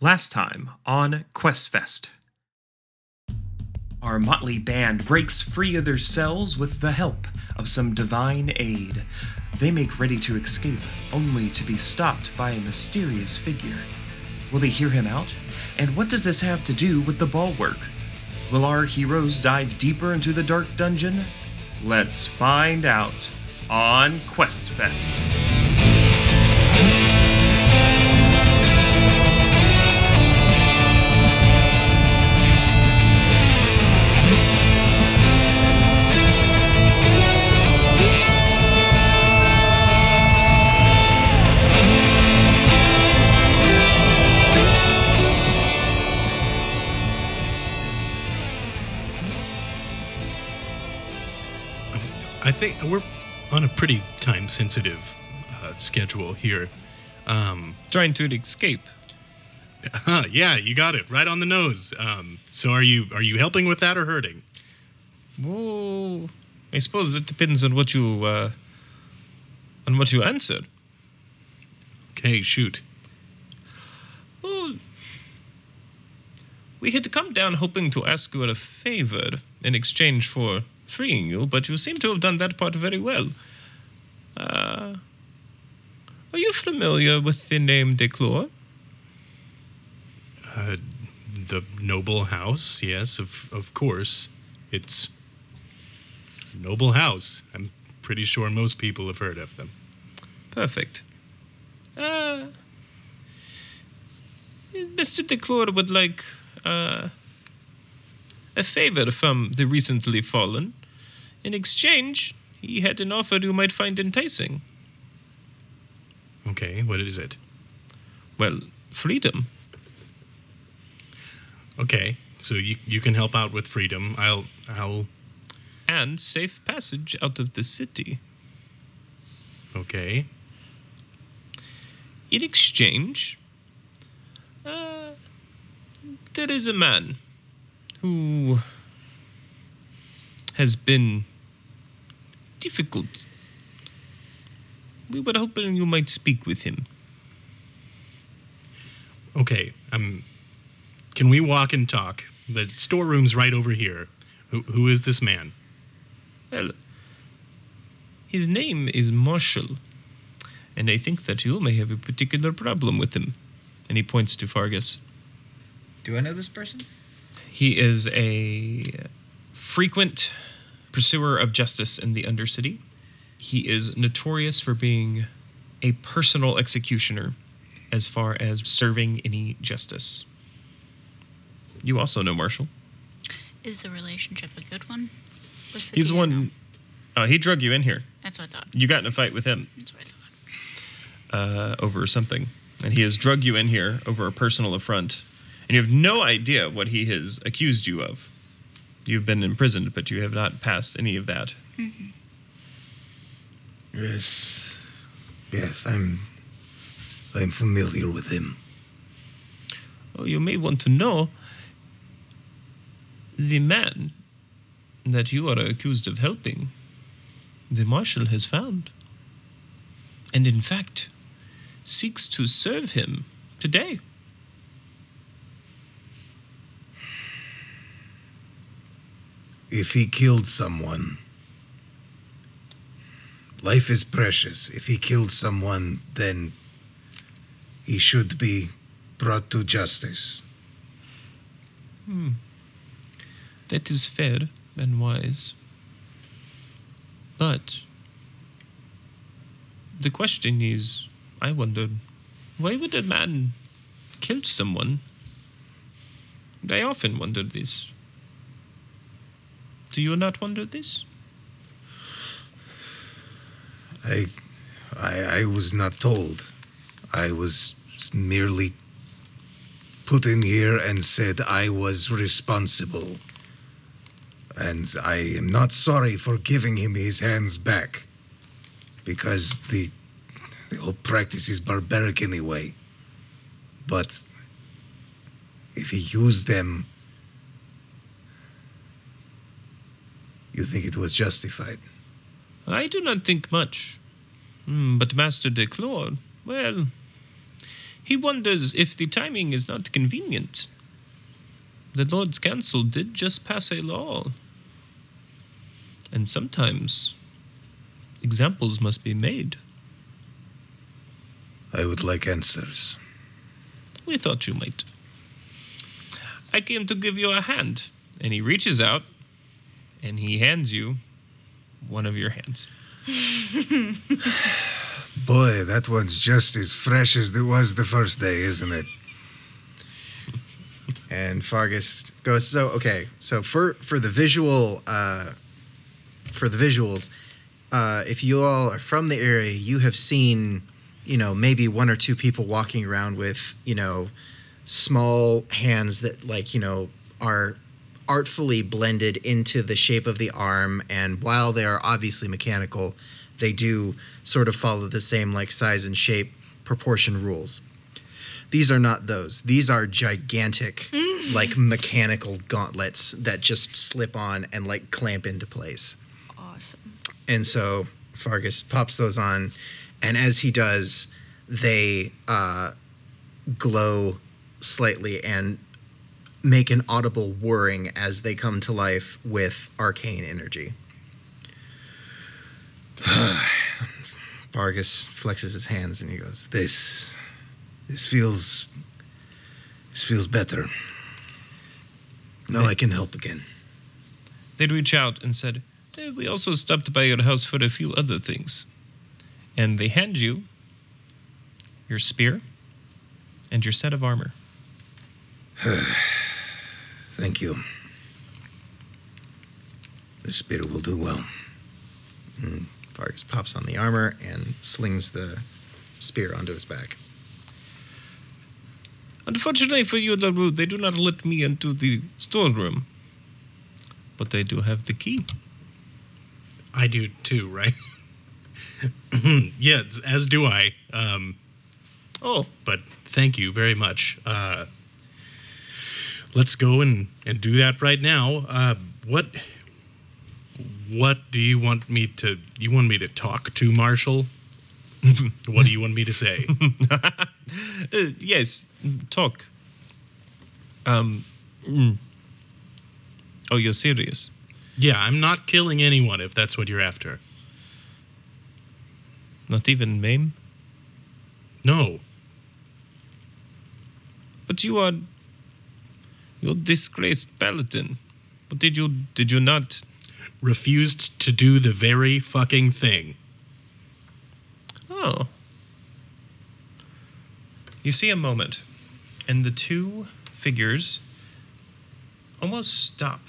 Last time on QuestFest. Our motley band breaks free of their cells with the help of some divine aid. They make ready to escape, only to be stopped by a mysterious figure. Will they hear him out? And what does this have to do with the bulwark? Will our heroes dive deeper into the dark dungeon? Let's find out on QuestFest. Think we're on a pretty time sensitive uh, schedule here. Um, Trying to escape. huh, yeah, you got it right on the nose. Um, so are you are you helping with that or hurting? Whoa. I suppose it depends on what you uh, on what you answer. Okay, shoot. Well, we had come down hoping to ask you a favor in exchange for freeing you, but you seem to have done that part very well. Uh, are you familiar with the name Declure? Uh, the noble house, yes, of of course. It's noble house. I'm pretty sure most people have heard of them. Perfect. Uh, Mr. Declure would like uh, a favor from the recently fallen. In exchange, he had an offer you might find enticing. Okay, what is it? Well, freedom. Okay, so you you can help out with freedom. I'll I'll and safe passage out of the city. okay. In exchange, uh, there is a man who has been difficult. We were hoping you might speak with him. Okay, um, can we walk and talk? The storeroom's right over here. Who, who is this man? Well, his name is Marshall, and I think that you may have a particular problem with him. And he points to Fargus. Do I know this person? He is a frequent pursuer of justice in the Undercity. He is notorious for being a personal executioner as far as serving any justice. You also know Marshall. Is the relationship a good one? With He's the one. Uh, he drug you in here. That's what I thought. You got in a fight with him That's what I thought. uh, over something, and he has drug you in here over a personal affront, and you have no idea what he has accused you of. You've been imprisoned, but you have not passed any of that. Mm-hmm. Yes. Yes, I'm. I'm familiar with him. Oh, you may want to know the man that you are accused of helping, the marshal has found, and in fact seeks to serve him today. If he killed someone, life is precious. If he killed someone, then he should be brought to justice. Hmm. That is fair and wise. But the question is I wondered, why would a man kill someone? I often wondered this. Do you not wonder this? I, I, I was not told. I was merely put in here and said I was responsible. And I am not sorry for giving him his hands back. Because the, the whole practice is barbaric anyway. But if he used them, you think it was justified. I do not think much. Hmm, but Master de Claude, well, He wonders if the timing is not convenient. The Lord's Council did just pass a law. And sometimes examples must be made. I would like answers. We thought you might. I came to give you a hand. And he reaches out and he hands you one of your hands. Boy, that one's just as fresh as it was the first day, isn't it? And Fargus goes, so okay, so for for the visual uh for the visuals, uh if you all are from the area, you have seen, you know, maybe one or two people walking around with, you know, small hands that like, you know, are artfully blended into the shape of the arm and while they are obviously mechanical, they do sort of follow the same like size and shape proportion rules. These are not those. These are gigantic, like mechanical gauntlets that just slip on and like clamp into place. Awesome. And so Fargus pops those on, and as he does, they uh, glow slightly and make an audible whirring as they come to life with arcane energy. Fargus flexes his hands and he goes, This, this feels, this feels better. Now I can help again. They'd reach out and said, "Eh, We also stopped by your house for a few other things. And they hand you your spear and your set of armor. Thank you. The spear will do well. And Fargus pops on the armor and slings the spear onto his back. Unfortunately for you, LaRue, they do not let me into the storeroom. But they do have the key. I do too, right? yeah, as do I. Um, Oh, but thank you very much. Uh, let's go and, and do that right now. Uh, what what do you want me to? You want me to talk to Marshall? what do you want me to say? uh, yes, talk. Um, mm. oh, you're serious? yeah, I'm not killing anyone if that's what you're after. Not even Mame? No, But you are you're disgraced paladin. But did you did you not refused to do the very fucking thing. Oh. You see a moment, and the two figures almost stop.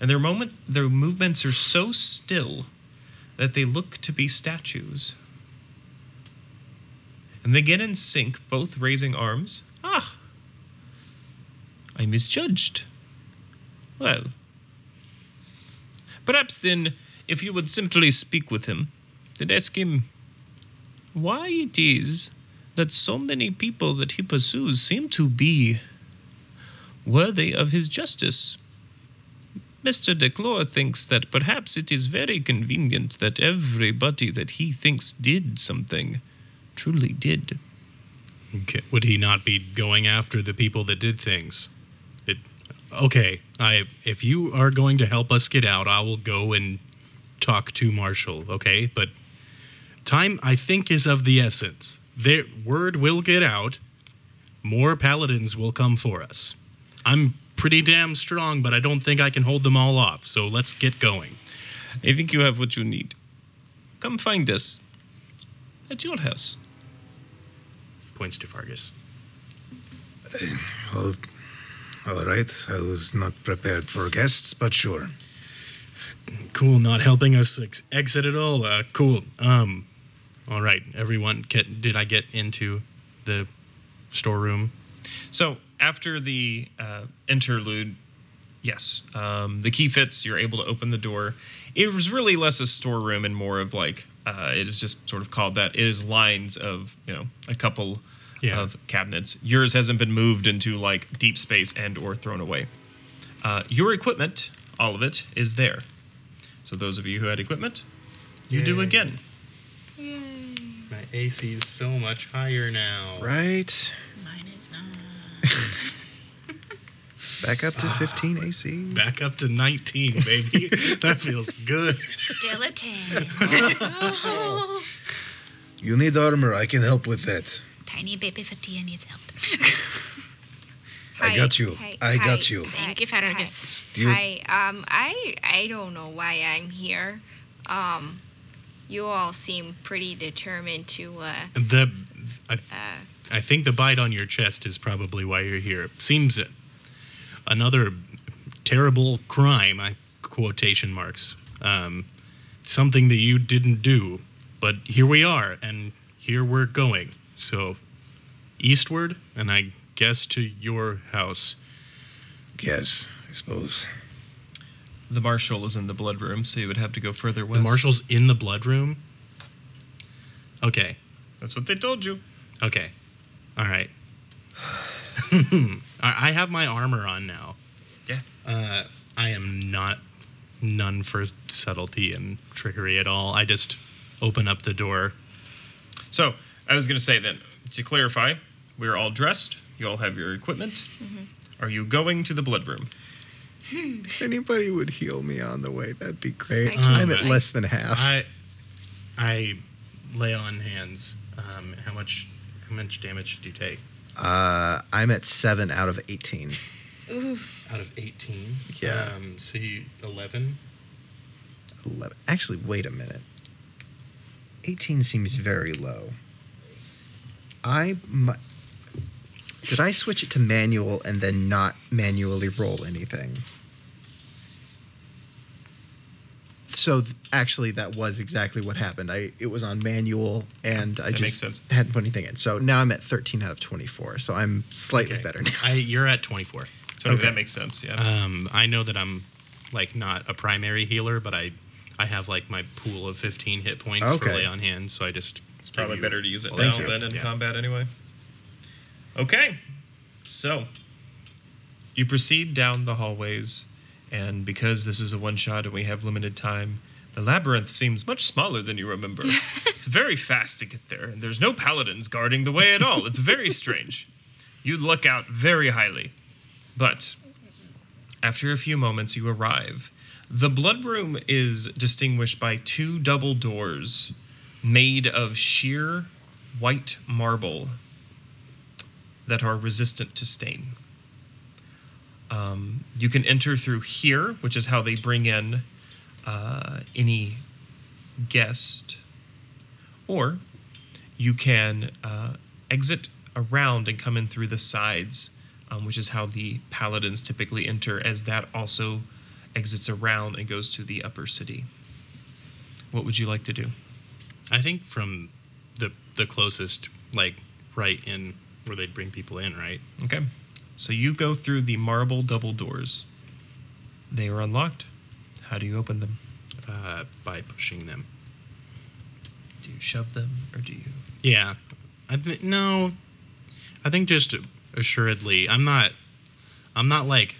And their moment their movements are so still that they look to be statues. And they get in sync, both raising arms. Ah. I misjudged. Well. Perhaps then, if you would simply speak with him, and ask him why it is that so many people that he pursues seem to be worthy of his justice. Mr. Declure thinks that perhaps it is very convenient that everybody that he thinks did something truly did. Okay. Would he not be going after the people that did things? It, okay, I if you are going to help us get out, I will go and talk to Marshall. Okay, but time I think is of the essence. Their word will get out. More paladins will come for us. I'm pretty damn strong, but I don't think I can hold them all off. So let's get going. I think you have what you need. Come find us at your house. Points to Fargus. All, all right. I was not prepared for guests, but sure. Cool, not helping us ex- exit at all. Uh, cool. Um, all right, everyone. Get, did I get into the storeroom? So after the uh, interlude, yes, um, the key fits. You're able to open the door. It was really less a storeroom and more of like uh, it is just sort of called that. It is lines of you know a couple Yeah. of cabinets. Yours hasn't been moved into like deep space and or thrown away. Uh, your equipment, all of it, is there. So those of you who had equipment, you do again. Yay. again. Right. AC's so much higher now. Right. Mine is not. Back up to 15 AC. Back up to 19, baby. that feels good. Still a 10. You need armor. I can help with that. Tiny baby Fatia needs help. I got you. Hi, I hi, got you. hi, Thank you, Fergus. Do you- Hi. Um, I I don't know why I'm here. Um, you all seem pretty determined to. Uh, The, I, I think the bite on your chest is probably why you're here. Seems another terrible crime. I quotation marks. Um, something that you didn't do, but here we are, and here we're going. So, eastward, and I guess to your house. Yes, I suppose. The marshal is in the blood room, so you would have to go further west. The marshal's in the blood room. Okay. That's what they told you. Okay. All right. I I have my armor on now. Yeah. Uh, I am not none for subtlety and trickery at all. I just open up the door. So I was going to say then, to clarify, we're all dressed. You all have your equipment. Are you going to the blood room? If anybody would heal me on the way, that'd be great. I I'm at less than half. I I lay on hands. Um, how much how much damage did you take? Uh, I'm at seven out of 18. Out of eighteen. Yeah. Um, so you eleven. 11. Actually, wait a minute. 18 seems very low. I mu- did I switch it to manual and then not manually roll anything? So th- actually, that was exactly what happened. I it was on manual and I That just hadn't put anything in. So now I'm at 13 out of 24. So I'm slightly Okay. better now. I you're at twenty four. So Okay. that makes sense. Yeah. Um, I know that I'm like not a primary healer, but I I have like my pool of 15 hit points for Okay. lay on hand, so I just It's probably better to use it Thank now than in Yeah. combat anyway. Okay. So you proceed down the hallways, and because this is a one shot and we have limited time, the labyrinth seems much smaller than you remember. it's very fast to get there, and there's no paladins guarding the way at all. It's very strange. You look out very highly. But after a few moments, you arrive. The blood room is distinguished by two double doors made of sheer white marble that are resistant to stain. Um, you can enter through here, which is how they bring in uh, any guest, or you can uh, exit around and come in through the sides, um, which is how the paladins typically enter, as that also exits around and goes to the upper city. What would you like to do? I think from the the closest, like right in where they'd bring people in, right? Okay. So you go through the marble double doors. They are unlocked. How do you open them? Uh, by pushing them. Do you shove them or do you? Yeah, I think no. I think just assuredly, I'm not. I'm not like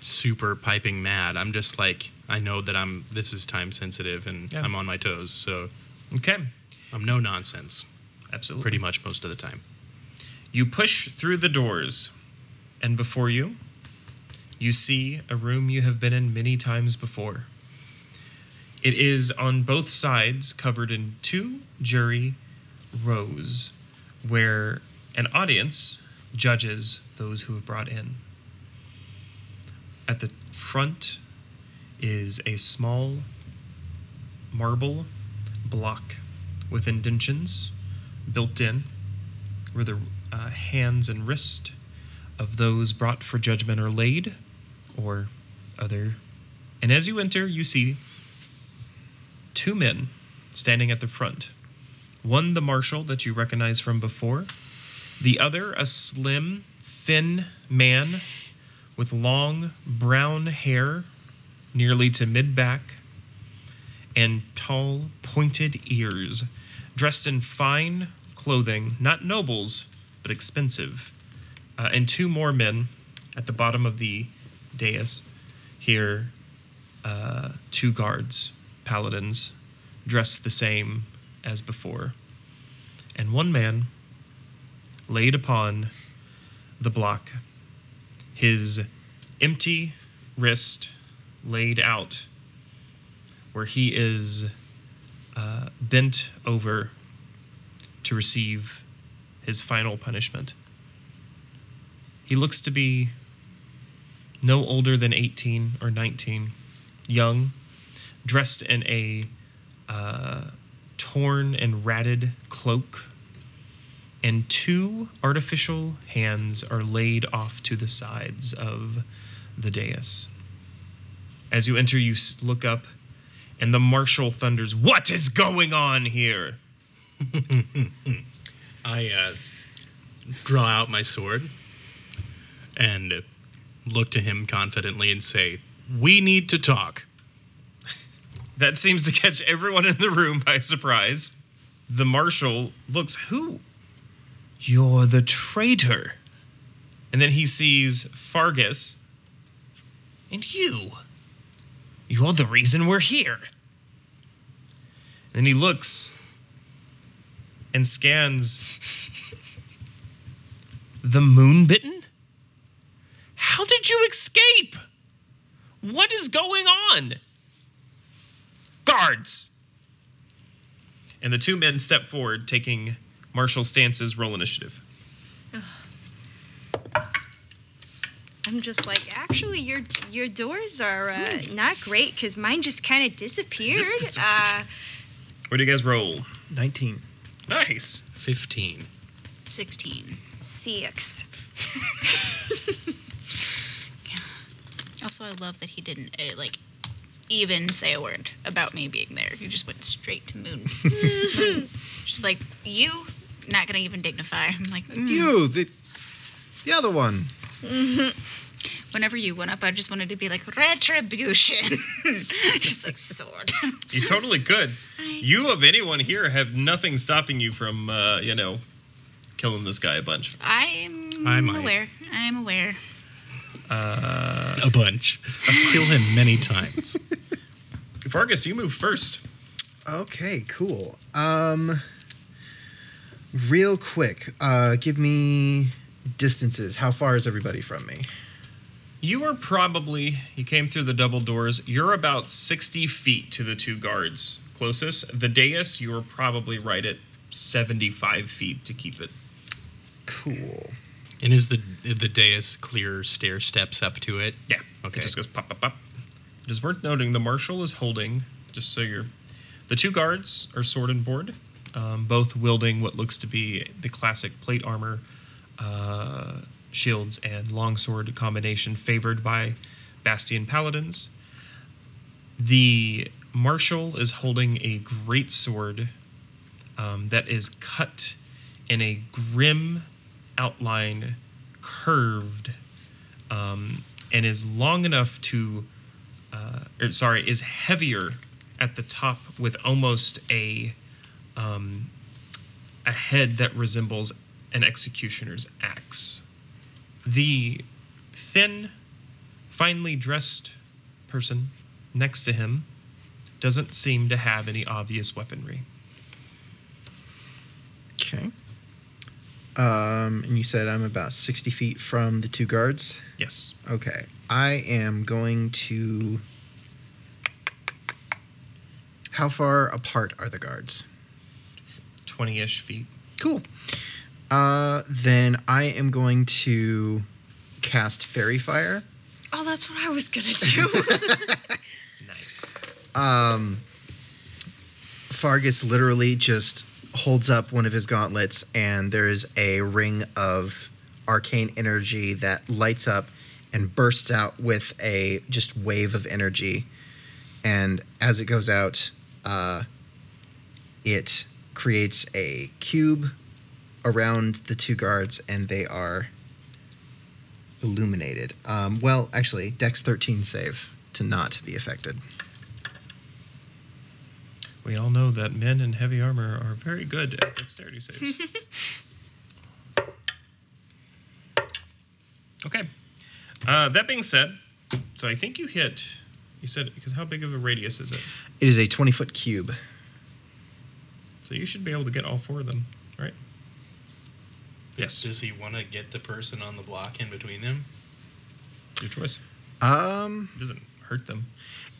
super piping mad. I'm just like I know that I'm. This is time sensitive, and Yeah. I'm on my toes, so Okay. I'm no nonsense. Absolutely. Pretty much most of the time. You push through the doors, and before you, you see a room you have been in many times before. It is on both sides covered in two jury rows where an audience judges those who have brought in. At the front is a small marble block with indentions built in where the uh, hands and wrist of those brought for judgment are laid, or other. And as you enter, you see two men standing at the front. One, the marshal that you recognize from before, the other, a slim, thin man with long brown hair nearly to mid back and tall, pointed ears, dressed in fine clothing, not nobles, but expensive. Uh, and two more men at the bottom of the dais here, uh, two guards, paladins, dressed the same, as before, and one man laid upon the block, his empty wrist laid out where he is uh, bent over to receive his final punishment. He looks to be no older than 18 or 19, young, dressed in a uh, torn and ratted cloak, and two artificial hands are laid off to the sides of the dais. As you enter, you look up, and the marshal thunders, What is going on here? I uh, draw out my sword and look to him confidently and say, We need to talk. That seems to catch everyone in the room by surprise. The marshal looks, Who? You're the traitor. And then he sees Fargus. And you. You're the reason we're here. And then he looks and scans the moonbitten. How did you escape? What is going on? Guards! And the two men step forward, taking martial stances, roll initiative. I'm just like, actually, your your doors are uh, not great because mine just kind of disappeared. Just uh, What do you guys roll? 19. Nice. 15. 16. six. Also, I love that he didn't, uh, like, even say a word about me being there. He just went straight to Moon. Moon. Just like, you, not gonna even dignify. I'm like, mm. You, the, the other one. Whenever you went up, I just wanted to be like, retribution. just like, sword. You totally could. You, of anyone here, have nothing stopping you from, uh, you know, killing this guy a bunch. I'm I might. aware. I'm aware. A bunch. I've killed him many times. Fargus, you move first. Okay, cool. Um, real quick, uh, give me distances. How far is everybody from me? You are probably, you came through the double doors, you're about 60 feet to the two guards closest. The dais, you are probably right at 75 feet to keep it. Cool. And is the the dais clear stair steps up to it? Yeah. Okay. It just goes pop, pop, pop. It is worth noting the marshal is holding, just so you're. The two guards are sword and board, um, both wielding what looks to be the classic plate armor, uh, shields, and longsword combination favored by Bastion paladins. The marshal is holding a great sword um, that is cut in a grim outline, curved, um, and is long enough to, uh, or sorry, is heavier at the top with almost a, um, a head that resembles an executioner's axe. The thin, finely dressed person next to him doesn't seem to have any obvious weaponry. Okay. Um, and you said I'm about 60 feet from the two guards? Yes. Okay. I am going to. How far apart are the guards? 20 ish feet. Cool. Uh, then I am going to cast Faerie Fire. Oh, that's what I was gonna do. Nice. Um, Fargus literally just holds up one of his gauntlets, and there's a ring of arcane energy that lights up and bursts out with a just wave of energy. And as it goes out, uh, it creates a cube around the two guards, and they are illuminated. Um, well, actually, Dex 13 save to not be affected. We all know that men in heavy armor are very good at dexterity saves. okay. Uh, that being said, so I think you hit. You said because how big of a radius is it? It is a 20 foot cube. So you should be able to get all four of them, right? Yes. Does he want to get the person on the block in between them? Your choice. Um, it doesn't hurt them.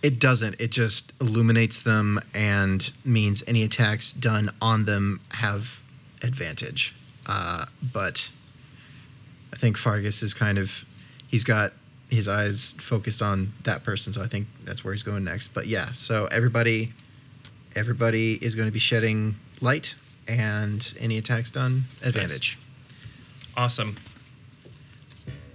it doesn't. It just illuminates them and means any attacks done on them have advantage. Uh, but I think Fargus is kind of he's got his eyes focused on that person, so I think that's where he's going next. But yeah, so everybody everybody is going to be shedding light and any attacks done advantage. Awesome.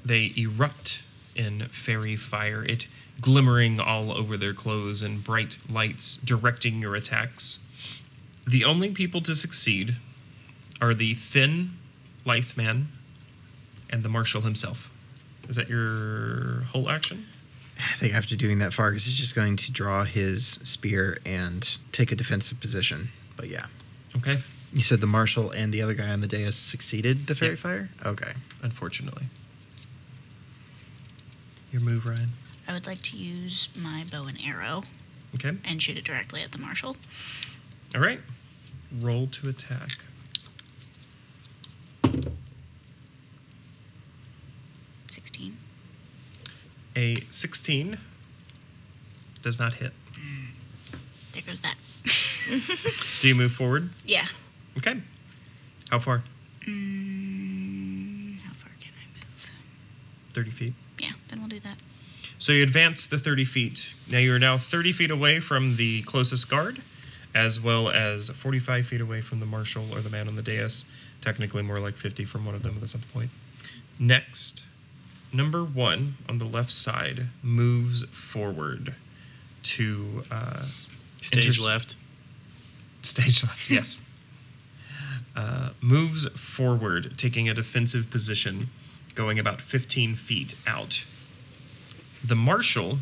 They erupt in faerie fire, it glimmering all over their clothes and bright lights directing your attacks. The only people to succeed are the thin, lithe man and the marshal himself. Is that your whole action? I think after doing that, Fargus is just going to draw his spear and take a defensive position. But yeah. Okay. You said the marshal and the other guy on the dais succeeded the fairy Yeah. fire? Okay. Unfortunately. Your move, Ryan. I would like to use my bow and arrow Okay. and shoot it directly at the marshal. All right. Roll to attack. Sixteen. A 16 does not hit. There goes that. Do you move forward? Yeah. Okay. How far? Mm, how far can I move? 30 feet. Yeah, then we'll do that. So you advance the 30 feet. Now you're now 30 feet away from the closest guard, as well as 45 feet away from the marshal or the man on the dais. Technically, more like 50 from one of them, at that's not the point. Next, number one on the left side moves forward to uh, Stage Inter- left. Stage left, yes. Uh, moves forward, taking a defensive position, going about 15 feet out. The marshal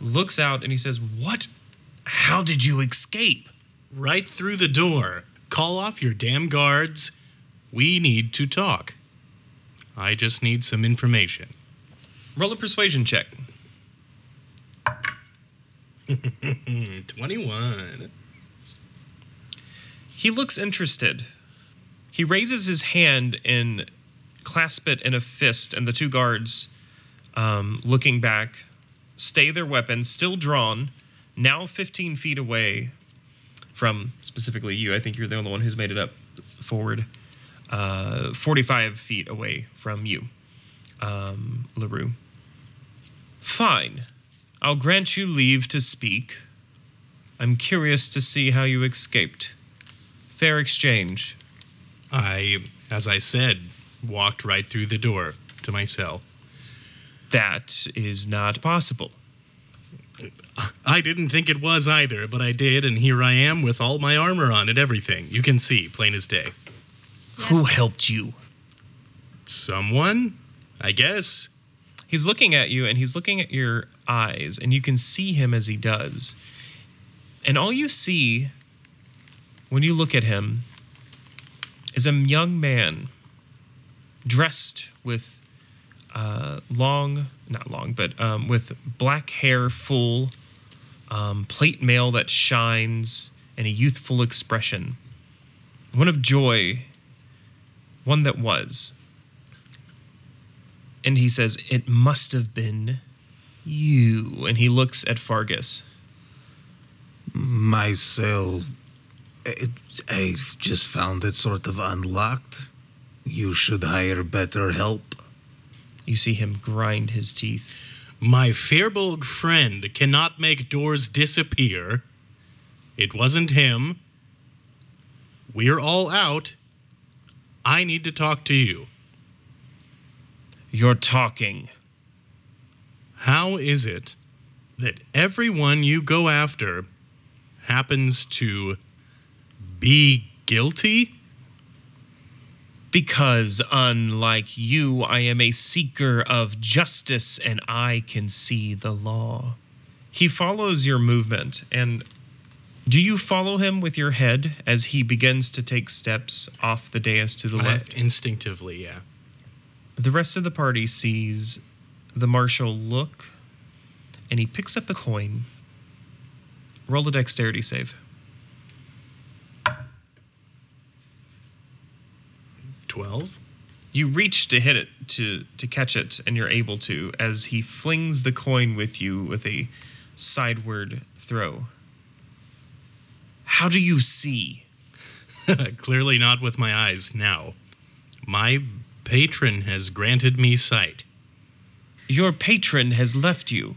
looks out and he says, What? How did you escape? Right through the door. Call off your damn guards. We need to talk. I just need some information. Roll a persuasion check. 21. He looks interested. He raises his hand and clasp it in a fist, and the two guards, um, looking back, stay their weapons, still drawn, now 15 feet away from specifically you. I think you're the only one who's made it up forward. Uh, 45 feet away from you, um, LaRue. Fine. I'll grant you leave to speak. I'm curious to see how you escaped. Fair exchange. I, as I said, walked right through the door to my cell. That is not possible. I didn't think it was either, but I did, and here I am with all my armor on and everything. You can see, plain as day. Who helped you? Someone? I guess. He's looking at you and he's looking at your eyes, and you can see him as he does. And all you see when you look at him is a young man dressed with uh, long, not long, but um, with black hair, full, um, plate mail that shines, and a youthful expression. One of joy, one that was. And he says, It must have been you. And he looks at Fargus. My cell, it, I've just found it sort of unlocked. You should hire better help. You see him grind his teeth. My Firbolg friend cannot make doors disappear. It wasn't him. We're all out. I need to talk to you. You're talking. How is it that everyone you go after happens to be guilty? Because, unlike you, I am a seeker of justice and I can see the law. He follows your movement, and do you follow him with your head as he begins to take steps off the dais to the I- left? instinctively, yeah. The rest of the party sees the marshal look, and he picks up a coin. Roll a dexterity save. 12. You reach to hit it to to catch it, and you're able to as he flings the coin with you with a sideward throw. How do you see? Clearly not with my eyes now. My patron has granted me sight. Your patron has left you.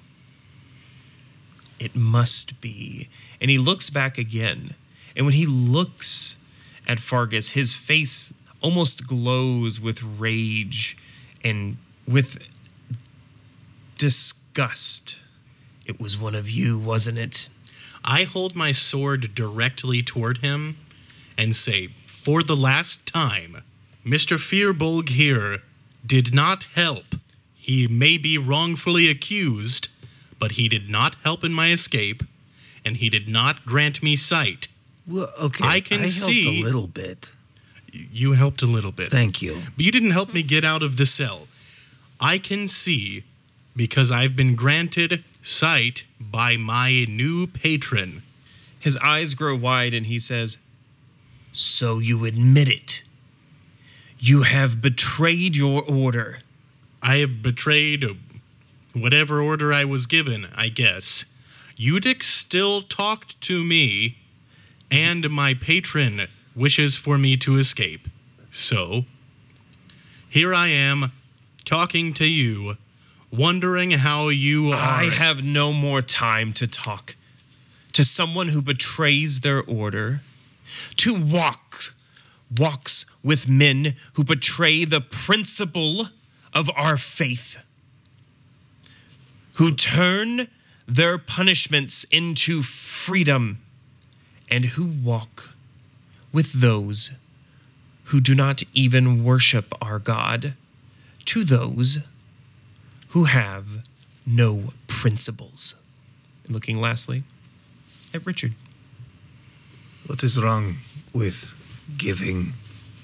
It must be. And he looks back again. And when he looks at Fargus, his face almost glows with rage and with disgust. It was one of you, wasn't it? I hold my sword directly toward him and say, For the last time, Mr. Firbolg here did not help. He may be wrongfully accused, but he did not help in my escape, and he did not grant me sight. Well, okay. I can helped see- a little bit. You helped a little bit. Thank you. But you didn't help me get out of the cell. I can see because I've been granted sight by my new patron. His eyes grow wide and he says, So you admit it. You have betrayed your order. I have betrayed whatever order I was given, I guess. Eudic still talked to me, and my patron wishes for me to escape. So, here I am, talking to you, wondering how you are. I have no more time to talk to someone who betrays their order, to walk walks with men who betray the principle of our faith, who turn their punishments into freedom, and who walk with those who do not even worship our God, to those who have no principles. Looking lastly at Richard. What is wrong with giving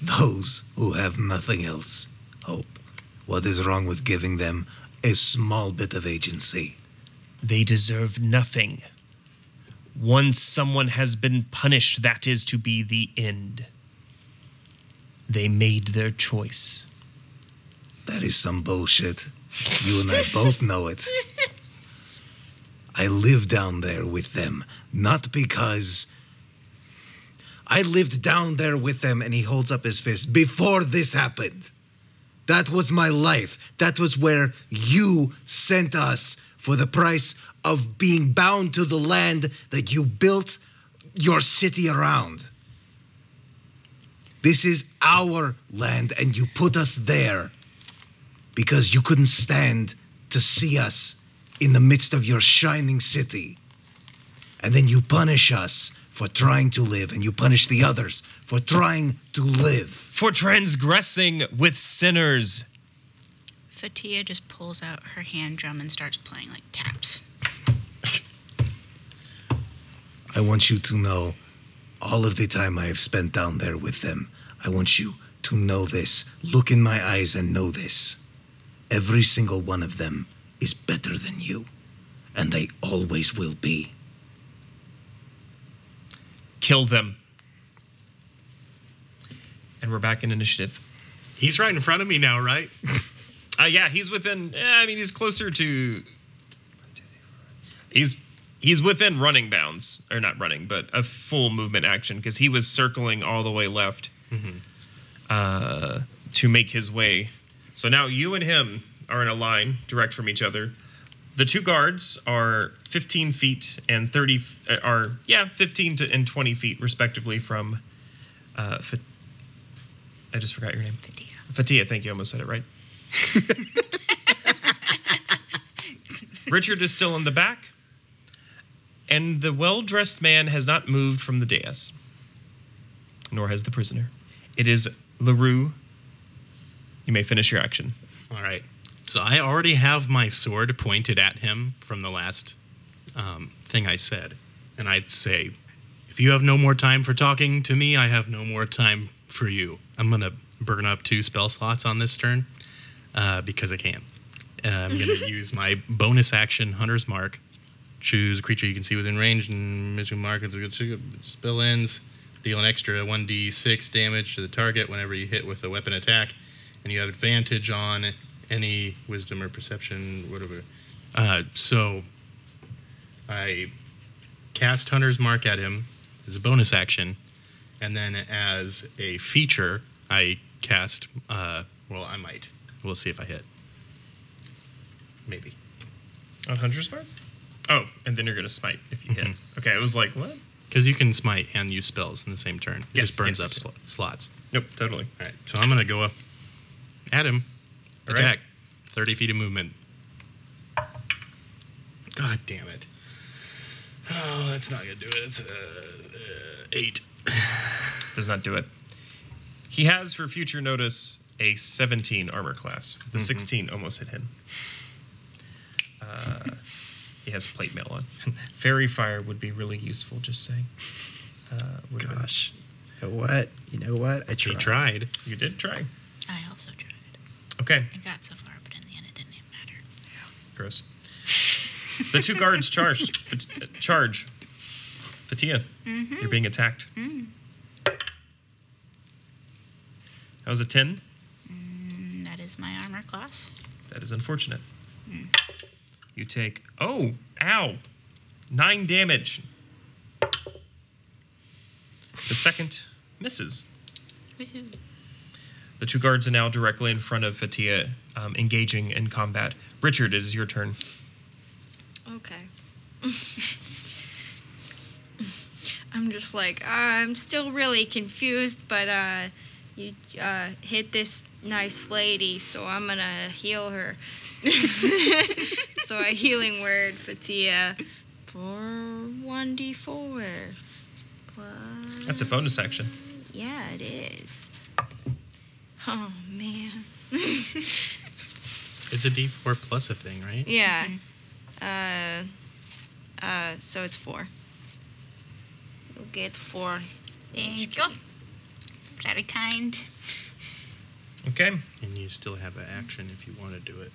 those who have nothing else hope? What is wrong with giving them a small bit of agency? They deserve nothing. Once someone has been punished, that is to be the end. They made their choice. That is some bullshit. You and I both know it. I live down there with them, not because. I lived down there with them, and he holds up his fist before this happened. That was my life. That was where you sent us for the price of being bound to the land that you built your city around. This is our land, and you put us there because you couldn't stand to see us in the midst of your shining city. And then you punish us for trying to live, and you punish the others for trying to live. For transgressing with sinners. Fatia just pulls out her hand drum and starts playing like taps. I want you to know all of the time I have spent down there with them. I want you to know this. Look in my eyes and know this. Every single one of them is better than you, and they always will be. Kill them. And we're back in initiative. He's right in front of me now, right? Uh, yeah, he's within. eh, I mean, he's closer to. He's he's within running bounds, or not running, but a full movement action because he was circling all the way left uh, to make his way. So now you and him are in a line direct from each other. The two guards are 15 feet and 30 f- uh, are yeah 15 to and 20 feet respectively from. Uh, Fa- I just forgot your name. Fatia. Fatia, thank you. I almost said it right. Richard is still in the back, and the well dressed man has not moved from the dais, nor has the prisoner. It is LaRue. You may finish your action. All right. So I already have my sword pointed at him from the last um, thing I said. And I'd say, if you have no more time for talking to me, I have no more time for you. I'm going to burn up two spell slots on this turn uh, because I can. Uh, I'm going to use my bonus action, Hunter's Mark. Choose a creature you can see within range and mission mark. If the spell ends, deal an extra 1d6 damage to the target whenever you hit with a weapon attack, and you have advantage on any wisdom or perception, whatever. Uh, so I cast Hunter's Mark at him as a bonus action, and then as a feature, I cast. Uh, well, I might. We'll see if I hit. Maybe. On Hunter's Mark? Oh, and then you're going to smite if you hit. Okay, I was like, what? Because you can smite and use spells in the same turn. It Yes, just burns yes, up yes. sl- slots. Nope, totally. All right, so I'm gonna go up at him. All right. Attack. Thirty feet of movement. God damn it! Oh, that's not gonna do it. It's uh, uh, eight. Does not do it. He has, for future notice, a 17 armor class. The 16 almost hit him. Uh, he has plate mail on. Faerie fire would be really useful, just saying. Uh, would been- Gosh. You know what? You know what? I He tried. tried. You did try. I also tried. Okay, I got so far, but in the end, it didn't even matter. Yeah. gross. the two guards charged. Fat- charge. Fatia, you're being attacked. That was a 10. Mm, that is my armor class. That is unfortunate. You take. Oh, ow! Nine damage. The second misses. The two guards are now directly in front of Fatia, um, engaging in combat. Richard, it is your turn. Okay. I'm just like I'm still really confused, but uh, you uh, hit this nice lady, so I'm gonna heal her. so a healing word for Tia for one d four. Plus. That's a bonus action. Yeah, it is. Oh man. It's a D4 plus a thing, right? Yeah. Uh, uh, so it's four. You'll get four. Thank you. Very kind. Okay. And you still have an action if you want to do it.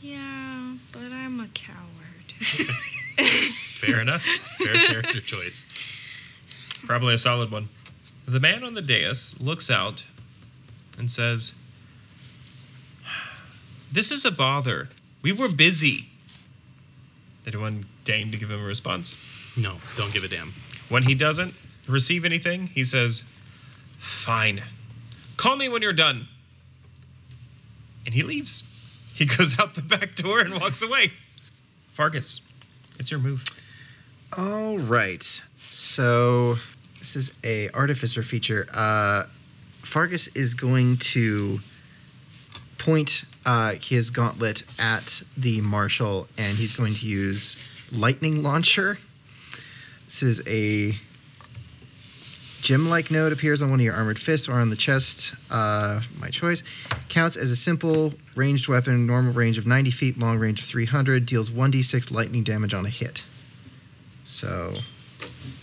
Yeah, but I'm a coward. Fair enough. Fair character choice. Probably a solid one. The man on the dais looks out and says, This is a bother. We were busy. Anyone deign to give him a response? No, don't give a damn. When he doesn't receive anything, he says, Fine. Call me when you're done. And he leaves. He goes out the back door and walks away. Fargus, it's your move. All right. So this is a artificer feature. Uh, Fargus is going to point uh, his gauntlet at the marshal, and he's going to use lightning launcher. This is a gem-like node appears on one of your armored fists or on the chest. Uh, my choice counts as a simple ranged weapon, normal range of 90 feet, long range of 300. Deals 1d6 lightning damage on a hit. So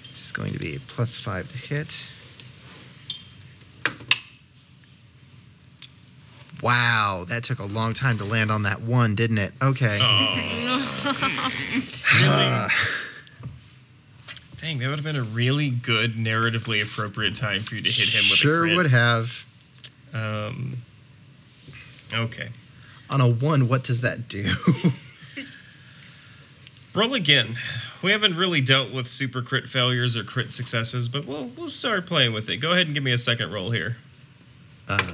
this is going to be plus five to hit. Wow, that took a long time to land on that one, didn't it? Okay. Dang, that would have been a really good narratively appropriate time for you to hit him with sure a crit. would have. Um, okay. On a one, what does that do? Roll again. We haven't really dealt with super crit failures or crit successes, but we'll we'll start playing with it. Go ahead and give me a second roll here. Uh.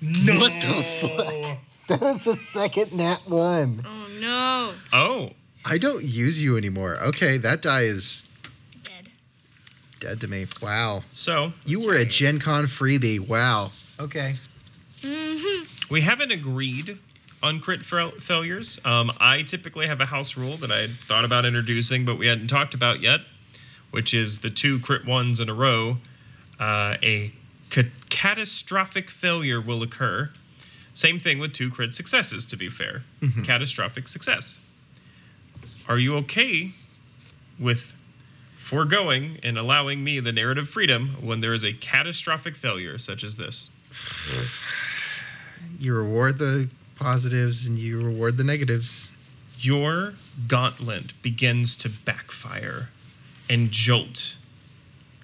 no. What the fuck? That is a second nat one. Oh no. Oh, I don't use you anymore. Okay, that die is Dead. dead to me. Wow. so You were a Gen Con freebie. Wow. Okay. we haven't agreed on crit fa- failures. Um, I typically have a house rule that I had thought about introducing, but we hadn't talked about yet, which is the two crit ones in a row. Uh, a ca- catastrophic failure will occur. Same thing with two crit successes, to be fair. Catastrophic success. Are you okay with foregoing and allowing me the narrative freedom when there is a catastrophic failure such as this? You reward the positives and you reward the negatives. your gauntlet begins to backfire and jolt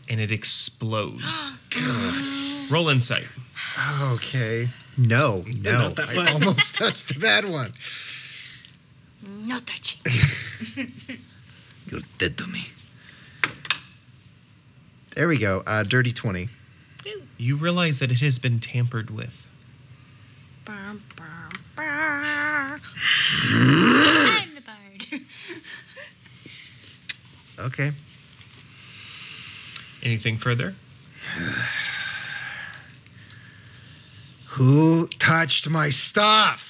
and it explodes. Roll insight. Okay. No, no. Not that I almost touched the bad one. No touching. You're dead to me. There we go. Uh, dirty 20. You realize that it has been tampered with. Bum, bum, bum. I'm the bard. Okay. Anything further? Who touched my stuff?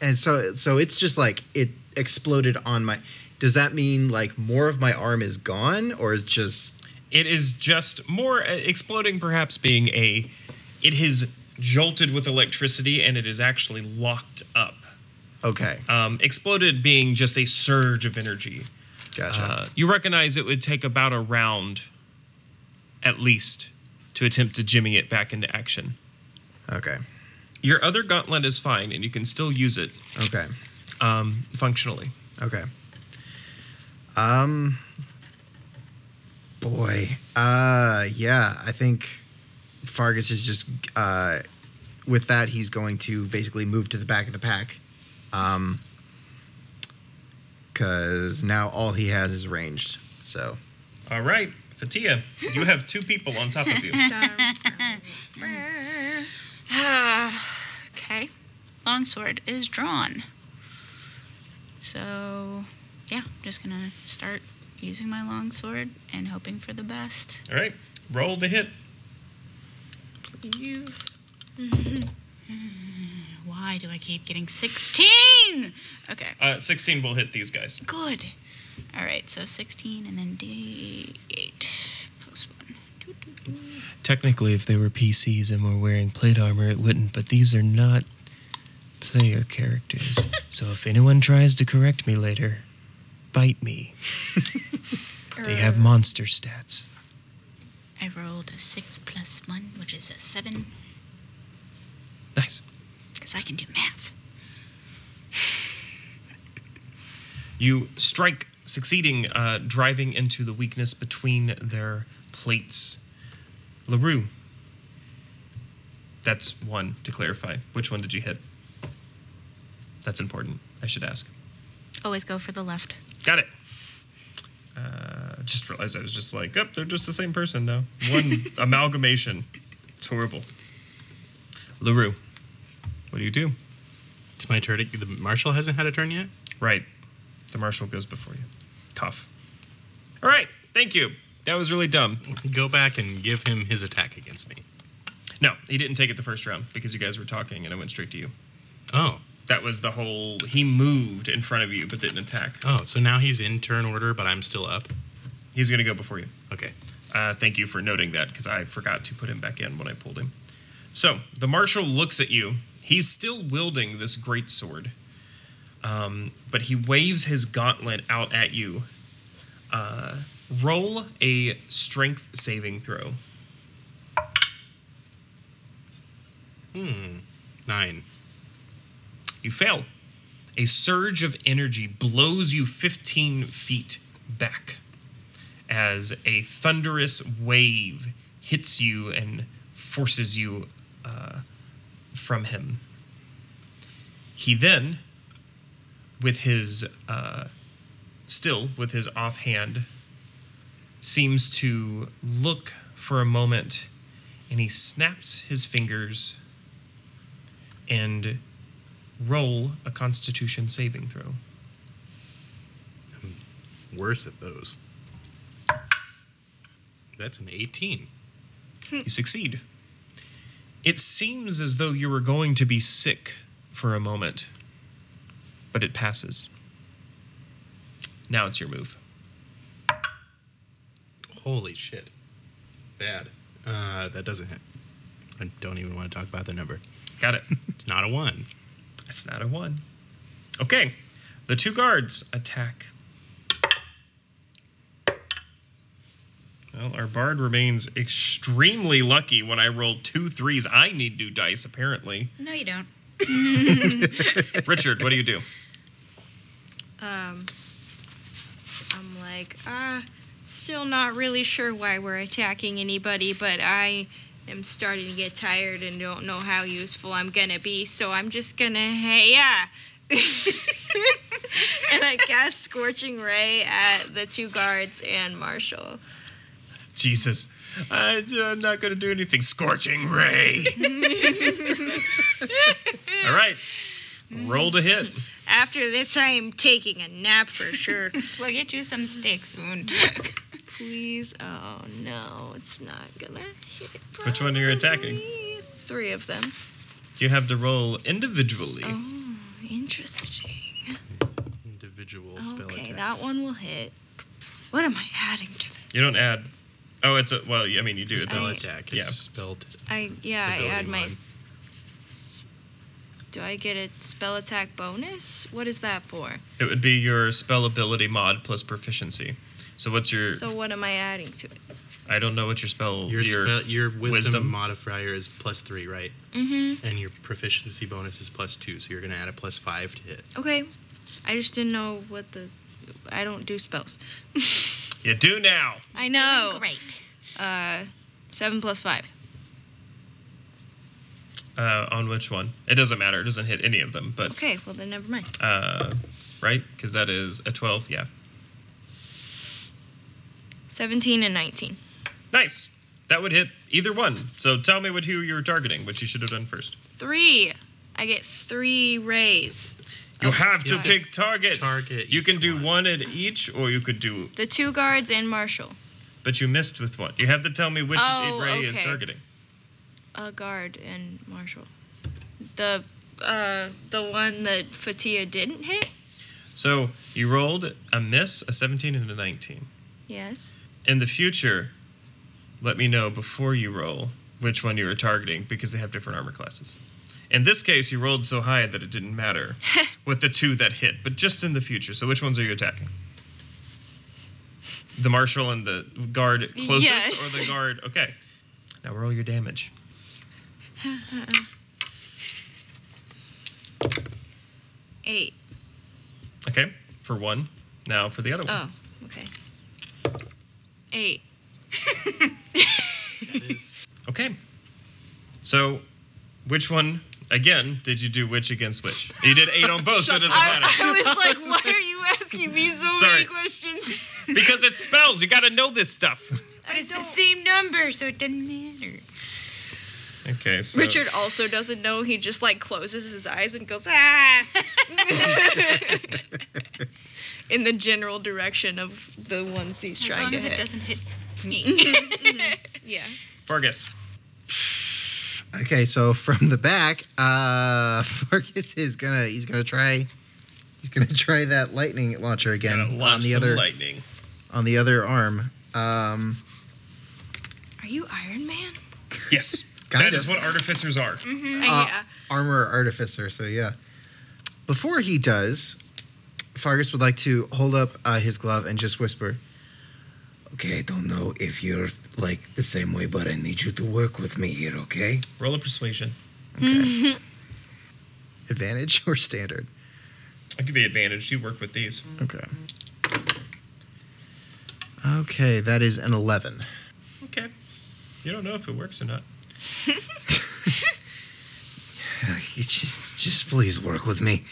God damn it. And so so it's just like it exploded on my Does that mean like more of my arm is gone or it's just It is just more uh, exploding, perhaps being a. It has jolted with electricity and it is actually locked up. okay. Um, exploded being just a surge of energy. Gotcha. Uh, you recognize it would take about a round, at least, to attempt to jimmy it back into action. okay. Your other gauntlet is fine, and you can still use it Okay. um, functionally. Okay. Um boy. Uh yeah, I think Fargus is just uh with that he's going to basically move to the back of the pack. Um cuz now all he has is ranged. So, All right, Fatia, you have two people on top of you. okay. Longsword is drawn. So, yeah, I'm just gonna start using my longsword and hoping for the best. All right, roll to hit. Please. Why do I keep getting 16? Okay, Uh, 16 will hit these guys. good. All right, so 16 and then D8 Technically, if they were PCs and were wearing plate armor, it wouldn't, but these are not player characters. so if anyone tries to correct me later, bite me. They have monster stats. I rolled a 6 plus 1, which is a 7, Nice. because I can do math. You strike, succeeding, uh, driving into the weakness between their plates. LaRue. That's one, to clarify. Which one did you hit? That's important. I should ask. Always go for the left. Got it. Uh, just realized I was just like, up, they're just the same person now. One amalgamation. It's horrible. LaRue, what do you do? It's my turn. The marshal hasn't had a turn yet. Right. The marshal goes before you. Cough. All right. Thank you. That was really dumb. Go back and give him his attack against me. No, he didn't take it the first round because you guys were talking and I went straight to you. Oh, That was the whole. He moved in front of you but didn't attack. oh, so now he's in turn order, but I'm still up. He's going to go before you. Okay. Uh, thank you for noting that because I forgot to put him back in when I pulled him. So the marshal looks at you. He's still wielding this great sword, um, but he waves his gauntlet out at you. Uh, roll a strength saving throw. Hmm. Nine. You fail. A surge of energy blows you 15 feet back as a thunderous wave hits you and forces you uh, from him. He then, with his, uh, still with his offhand, seems to look for a moment and he snaps his fingers and roll a constitution saving throw. I'm worse at those. That's an 18. You succeed. It seems as though you were going to be sick for a moment, but it passes. Now it's your move. Holy shit. Bad. Uh, that doesn't hit. I don't even want to talk about the number. Got it. It's not a one. It's not a one. Okay. The two guards attack. Well, our bard remains extremely lucky when I rolled two threes. I need new dice, apparently. No, you don't. Richard, what do you do? Um, I'm like, ah, still not really sure why we're attacking anybody, but I am starting to get tired and don't know how useful I'm gonna be, so I'm just gonna, hey, yeah. and I cast Scorching Ray at the two guards and Marshall. Jesus. I, am not going to do anything. Scorching ray. All right. Roll to hit. After this, I am taking a nap for sure. We'll get you some steaks, Moon. Please. Oh no, it's not gonna hit. Which one are you attacking? Three of them. You have to roll individually. Oh, interesting. Individual spell Okay, attacks. that one will hit. What am I adding to this? You don't add. Oh, it's a. Well, I mean, you do. It's Spell a, attack. Yeah. It's spelled. I yeah, I Ability add my. mod. S- Do I get a spell attack bonus? What is that for? It would be your spell ability mod plus proficiency. So what's your? So what am I adding to it? I don't know what your spell. Your spell, your wisdom, wisdom? modifier is plus three, right? Mm-hmm. And your proficiency bonus is plus two, so you're gonna add a plus five to hit. Okay. I just didn't know what the. I don't do spells. You do now. I know. Great. Uh, seven plus five. Uh, on which one? It doesn't matter. It doesn't hit any of them. But Okay, well then never mind. uh, right? Because that is a twelve. Yeah. Seventeen and nineteen. Nice. That would hit either one. So tell me what who you were targeting, which you should have done first. Three. I get three rays. You have to yeah. pick targets. Target You can do one. one at each, or you could do. the two guards and Marshall. But you missed with one. You have to tell me which Oh, ray is okay. targeting. A guard and Marshall. The uh the one that Fatia didn't hit? So you rolled a miss, a 17, and a 19. Yes. In the future, let me know before you roll which one you were targeting because they have different armor classes. In this case, you rolled so high that it didn't matter with the two that hit, but just in the future. So which ones are you attacking? The marshal and the guard closest, Yes. or the guard? Okay. Now roll your damage. Eight. Okay, for one. Now for the other one. Oh, okay. Eight. Okay. So, which one again did you do which against which? You did eight on both, so it doesn't matter. I was like, why are you asking me so Sorry. many questions? because it spells. You got to know this stuff. But it's the same number, so it doesn't matter. Okay, so Richard also doesn't know. He just like closes his eyes and goes ah, in the general direction of the ones he's As trying long to as hit. it doesn't hit me. Yeah. Fargus. Okay, so from the back, uh Fargus is gonna he's gonna try he's gonna try that lightning launcher again Gotta launch on the some other lightning. on the other arm. Um Are you Iron Man? Yes, Kind that of. is what artificers are. Uh, Uh, armor artificer, so yeah. Before he does, Fargus would like to hold up uh, his glove and just whisper, Okay, I don't know if you're like the same way, but I need you to work with me here, okay? Roll a persuasion. Okay. advantage or standard? I'll give you advantage. You work with these. Okay. Okay, that is an 11. Okay. You don't know if it works or not. You just, just please work with me.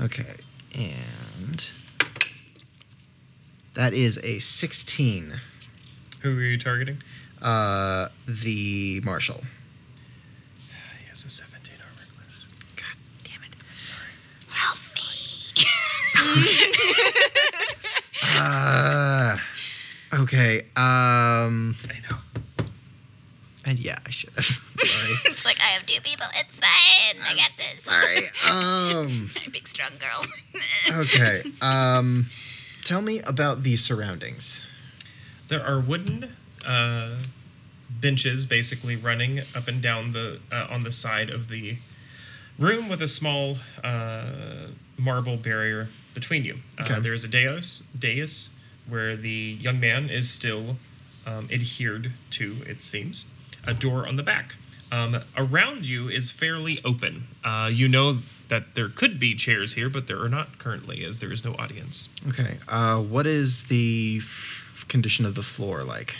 Okay, and that is a 16. Who are you targeting? Uh, the marshal. He has a 17 armor class. God damn it. I'm sorry. Help Uh, okay, um, I know. And yeah, I should have. Sorry. it's like I have two people. It's fine. I got this. Sorry. Um, Big strong girl. okay, um, tell me about the surroundings. There are wooden uh, benches basically running up and down the uh, on the side of the room with a small uh, marble barrier between you. Uh, Okay. there is a dais, dais where the young man is still um, adhered to, it seems. A door on the back. Um, around you is fairly open. Uh, you know that there could be chairs here, but there are not currently, as there is no audience. Okay, uh, what is the f- condition of the floor like?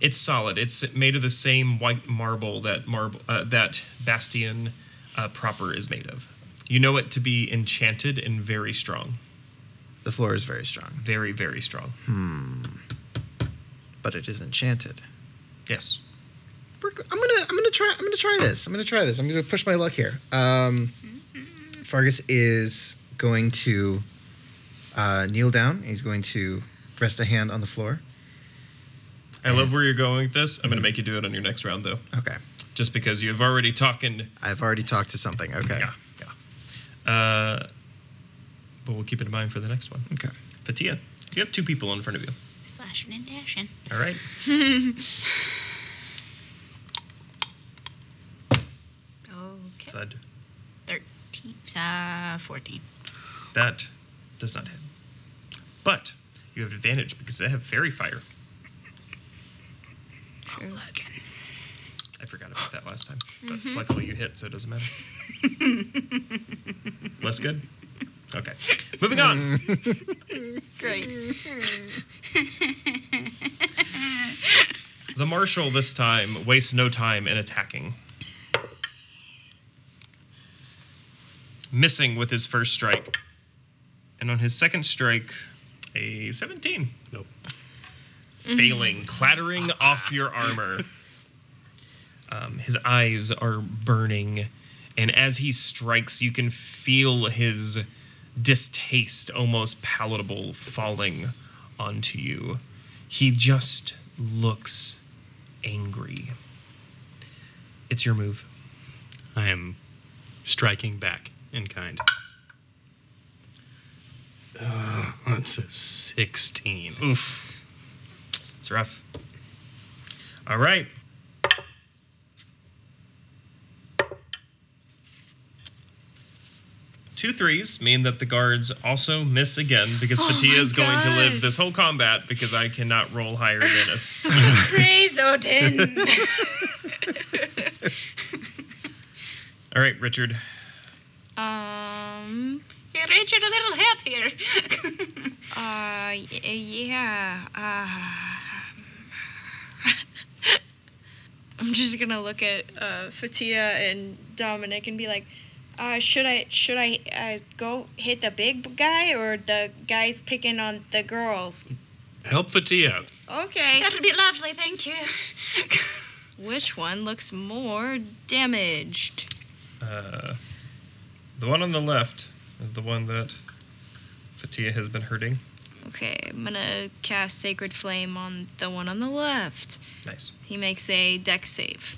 It's solid. It's made of the same white marble that marble uh, that Bastion uh, proper is made of. You know it to be enchanted and very strong, The floor is very strong, very very strong. Hmm. but it is enchanted. Yes. We're I'm gonna I'm gonna try I'm gonna try this. I'm gonna try this. I'm gonna push my luck here. Um, Fargus is going to uh, kneel down. He's going to rest a hand on the floor. I love where you're going with this. I'm going to make you do it on your next round though, Okay. just because you've already talking. I've already talked to something. Okay. Yeah, yeah. Uh, but we'll keep it in mind for the next one. Okay. Fatia, you have two people in front of you. Slashing and dashing. All right. Okay. Thud. 13. Uh, 14. That does not hit. But you have advantage because they have faerie fire. True. Again. I forgot about that last time. But luckily you hit, so it doesn't matter. Less good? Okay. Moving on. Great. The marshal this time wastes no time in attacking. Missing with his first strike. And on his second strike, a 17. Nope. Failing, clattering off your armor. Um, his eyes are burning, and as he strikes, you can feel his distaste almost palatable falling onto you. He just looks angry. It's your move. I am striking back in kind. Uh, that's a 16. Oof. It's rough. All right. Two threes mean that the guards also miss again because Fatia is going to live this whole combat because I cannot roll higher than a. Praise Odin. All right, Richard. Um. Hey, Richard, a little help here. Uh. Yeah. Uh. I'm just gonna look at uh, Fatita and Dominic and be like, uh, should I should I uh, go hit the big guy or the guys picking on the girls? Help Fatia. Okay. That'd be lovely, thank you. Which one looks more damaged? Uh, the one on the left is the one that Fatia has been hurting. Okay, I'm gonna cast Sacred Flame on the one on the left. Nice. He makes a Dex save.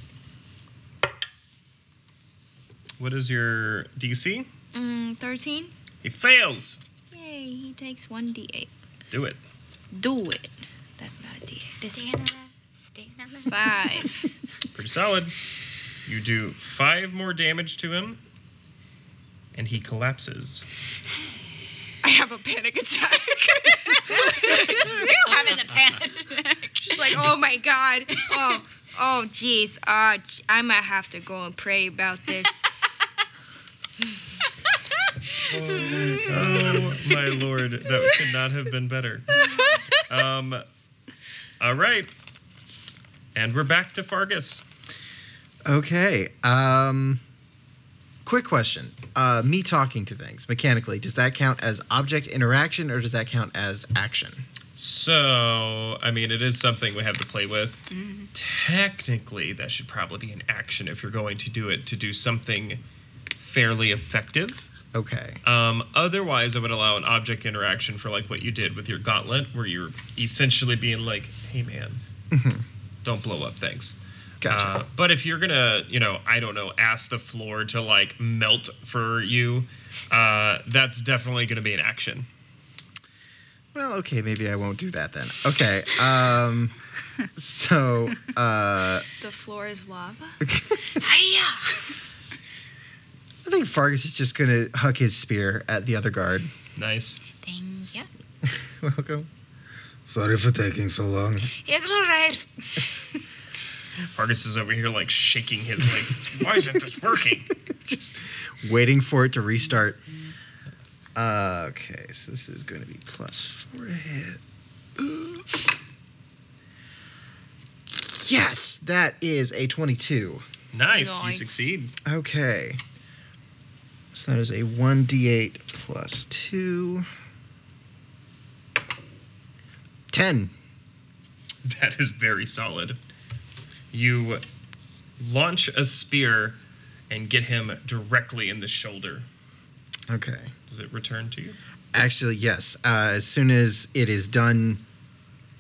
What is your DC? Mm, 13? He fails. Yay, he takes 1d8. Do it. Do it. That's not a d8. This is Staying alive. Staying alive. 5. Pretty solid. You do five more damage to him, and he collapses. I have a panic attack. you having the panic. She's like, oh my god. Oh, oh, jeez. Uh, j- I might have to go and pray about this. Oh my lord, that could not have been better. Um, all right, and we're back to Fargus. Okay. Um, quick question. Uh, me talking to things mechanically, does that count as object interaction or does that count as action? So, I mean, it is something we have to play with. Technically, that should probably be an action if you're going to do it to do something fairly effective. Okay. Um, otherwise, I would allow an object interaction for like what you did with your gauntlet, where you're essentially being like, "Hey, man, don't blow up things." Gotcha. Uh, but if you're gonna, you know, I don't know, ask the floor to like melt for you, uh, that's definitely gonna be an action. Well, okay, maybe I won't do that then. Okay. Um, so, uh, the floor is lava? Hiya! I think Fargus is just going to huck his spear at the other guard. Nice. Thank you. Welcome. Sorry for taking so long. It's all right. Fargus is over here like shaking his like, why isn't this working? just waiting for it to restart. Uh, okay, so this is going to be plus four to hit. Yes, that is a 22. Nice, you Nice. succeed. Okay. So that is a 1d8 plus 2. 10. That is very solid. You launch a spear and get him directly in the shoulder. Okay. Does it return to you? Actually, yes. Uh, as soon as it is done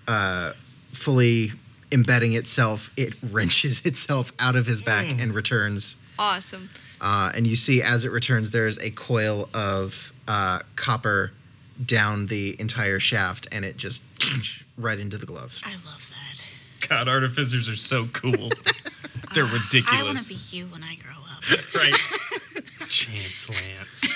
uh, fully embedding itself, it wrenches itself out of his back and returns. Awesome. Uh, and you see, as it returns, there's a coil of uh, copper down the entire shaft, and it just right into the glove. I love that. God, artificers are so cool. They're ridiculous. I want ridiculous. to be you when I grow up. right. Chance Lance.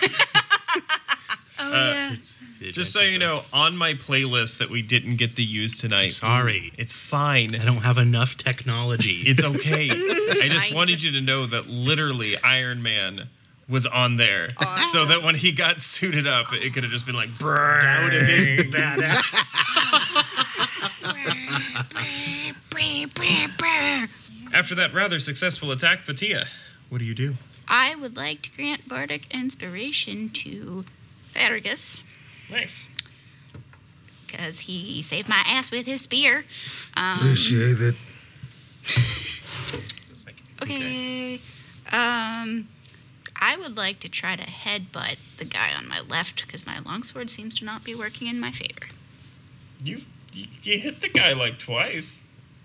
Oh Uh, yeah. Just so you know, on my playlist that we didn't get to use tonight. sorry. It's fine. I don't have enough technology. It's okay. I just I wanted you to know that literally Iron Man was on there. So that when he got suited up, it could have just been like, that would have been badass. After that rather successful attack, Fatia, what do you do? I would like to grant bardic inspiration to Fargus Nice. because he saved my ass with his spear. Um, Appreciate it. It's okay. Um, I would like to try to headbutt the guy on my left because my longsword seems to not be working in my favor. You, you you hit the guy like twice.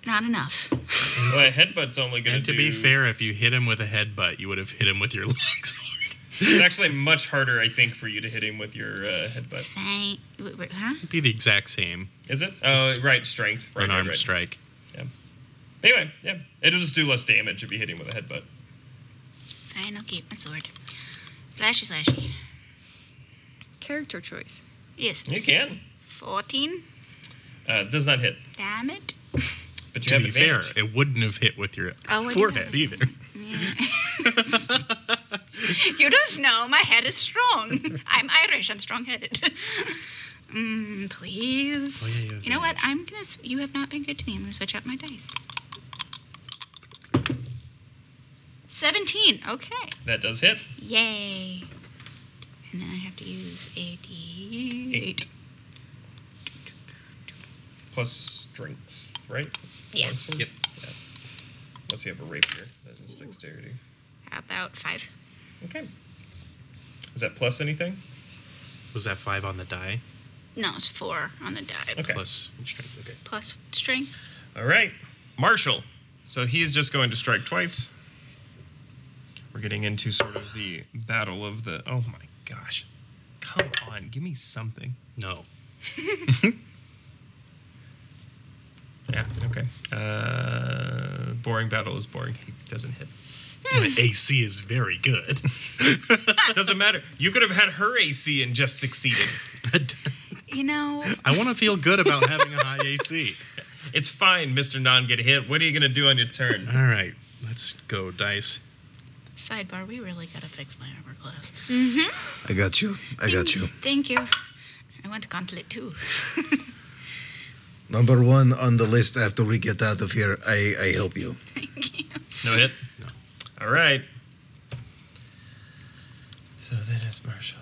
Not enough. Well, a headbutt's only gonna And to do. be fair, if you hit him with a headbutt, you would have hit him with your legs. it's actually much harder, I think, for you to hit him with your uh, headbutt. Thank. Wait, wait, huh? It'd be the exact same Is it? Oh, It's right, strength. Right, right, right. strike. Yeah. Anyway, yeah, it'll just do less damage if you hit him with a headbutt. Fine, I'll keep my sword. Slashy, slashy. Character choice. Yes. You can. 14. Uh, does not hit, Damn it. but you To have be fair, it wouldn't have hit with your Oh, I forehead have- either. You don't know. My head is strong. I'm Irish. I'm strong headed. mm, please. Oh, yeah, you you know what? I'm going to. You have not been good to me. I'm going to switch up my dice. 17. Okay. that does hit. Yay. And then I have to use a D8. Eight. Plus strength, right? Yeah. Longsword? Yep. Yeah. Unless you have a rapier. That is dexterity. About five? Okay. Is that plus anything? Was that five on the die? No, it's four on the die. Okay. Plus strength. Okay. Plus strength. All right. Marshall. So he's just going to strike twice. We're getting into sort of the battle of the. Oh my gosh. Come on. Give me something. No. Yeah. Okay. Uh, boring battle is boring. He doesn't hit. My AC is very good. Doesn't matter. You could have had her AC and just succeeded. You know, I want to feel good about having a high AC. It's fine, Mr. Non Get Hit. What are you going to do on your turn? All right, let's go dice. sidebar, we really got to fix my armor class. Mm-hmm. I got you. I got you. Thank you. I want to gauntlet too. Number one on the list after we get out of here, I, I help you. No hit? No. All right. So then it's Marshall.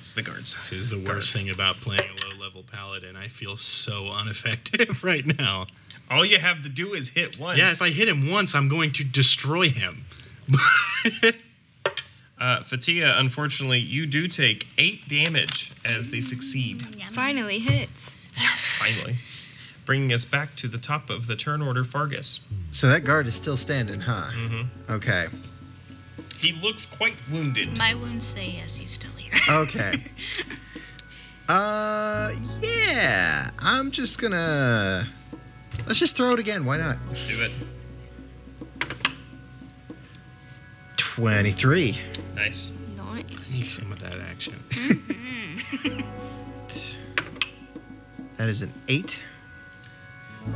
It's the guards. This is the worst thing about playing a low level paladin. I feel so ineffective right now. All you have to do is hit once. Yeah, if I hit him once, I'm going to destroy him. Uh, Fatia, unfortunately, you do take eight damage as they succeed. Finally hits. Finally, bringing us back to the top of the turn order, Fargus. So that guard is still standing, huh? Mm-hmm. Okay. He looks quite wounded. My wounds say yes, he's still here. Okay. uh, yeah. I'm just gonna. Let's just throw it again. Why not? Do it. 23. Nice. nice. Make some of that action. That is an 8.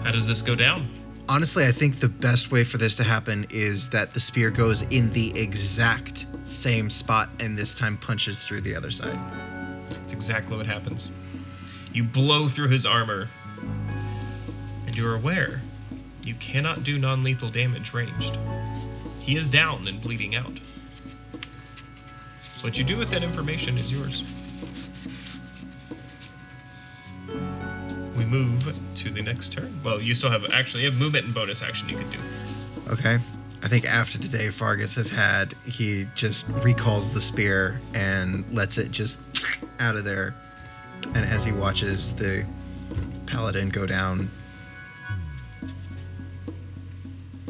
How does this go down? Honestly, I think the best way for this to happen is that the spear goes in the exact same spot and this time punches through the other side. That's exactly what happens. You blow through his armor, and you're aware You cannot do non lethal damage ranged. He is down and bleeding out. What you do with that information is yours. We move to the next turn. Well, you still have actually have movement and bonus action you can do. Okay. I think after the day Fargus has had, he just recalls the spear and lets it just out of there. And as he watches the paladin go down,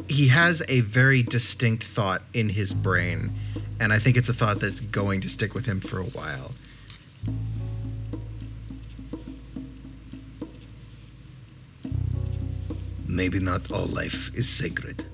he has a very distinct thought in his brain. And I think it's a thought that's going to stick with him for a while. Maybe not all life is sacred.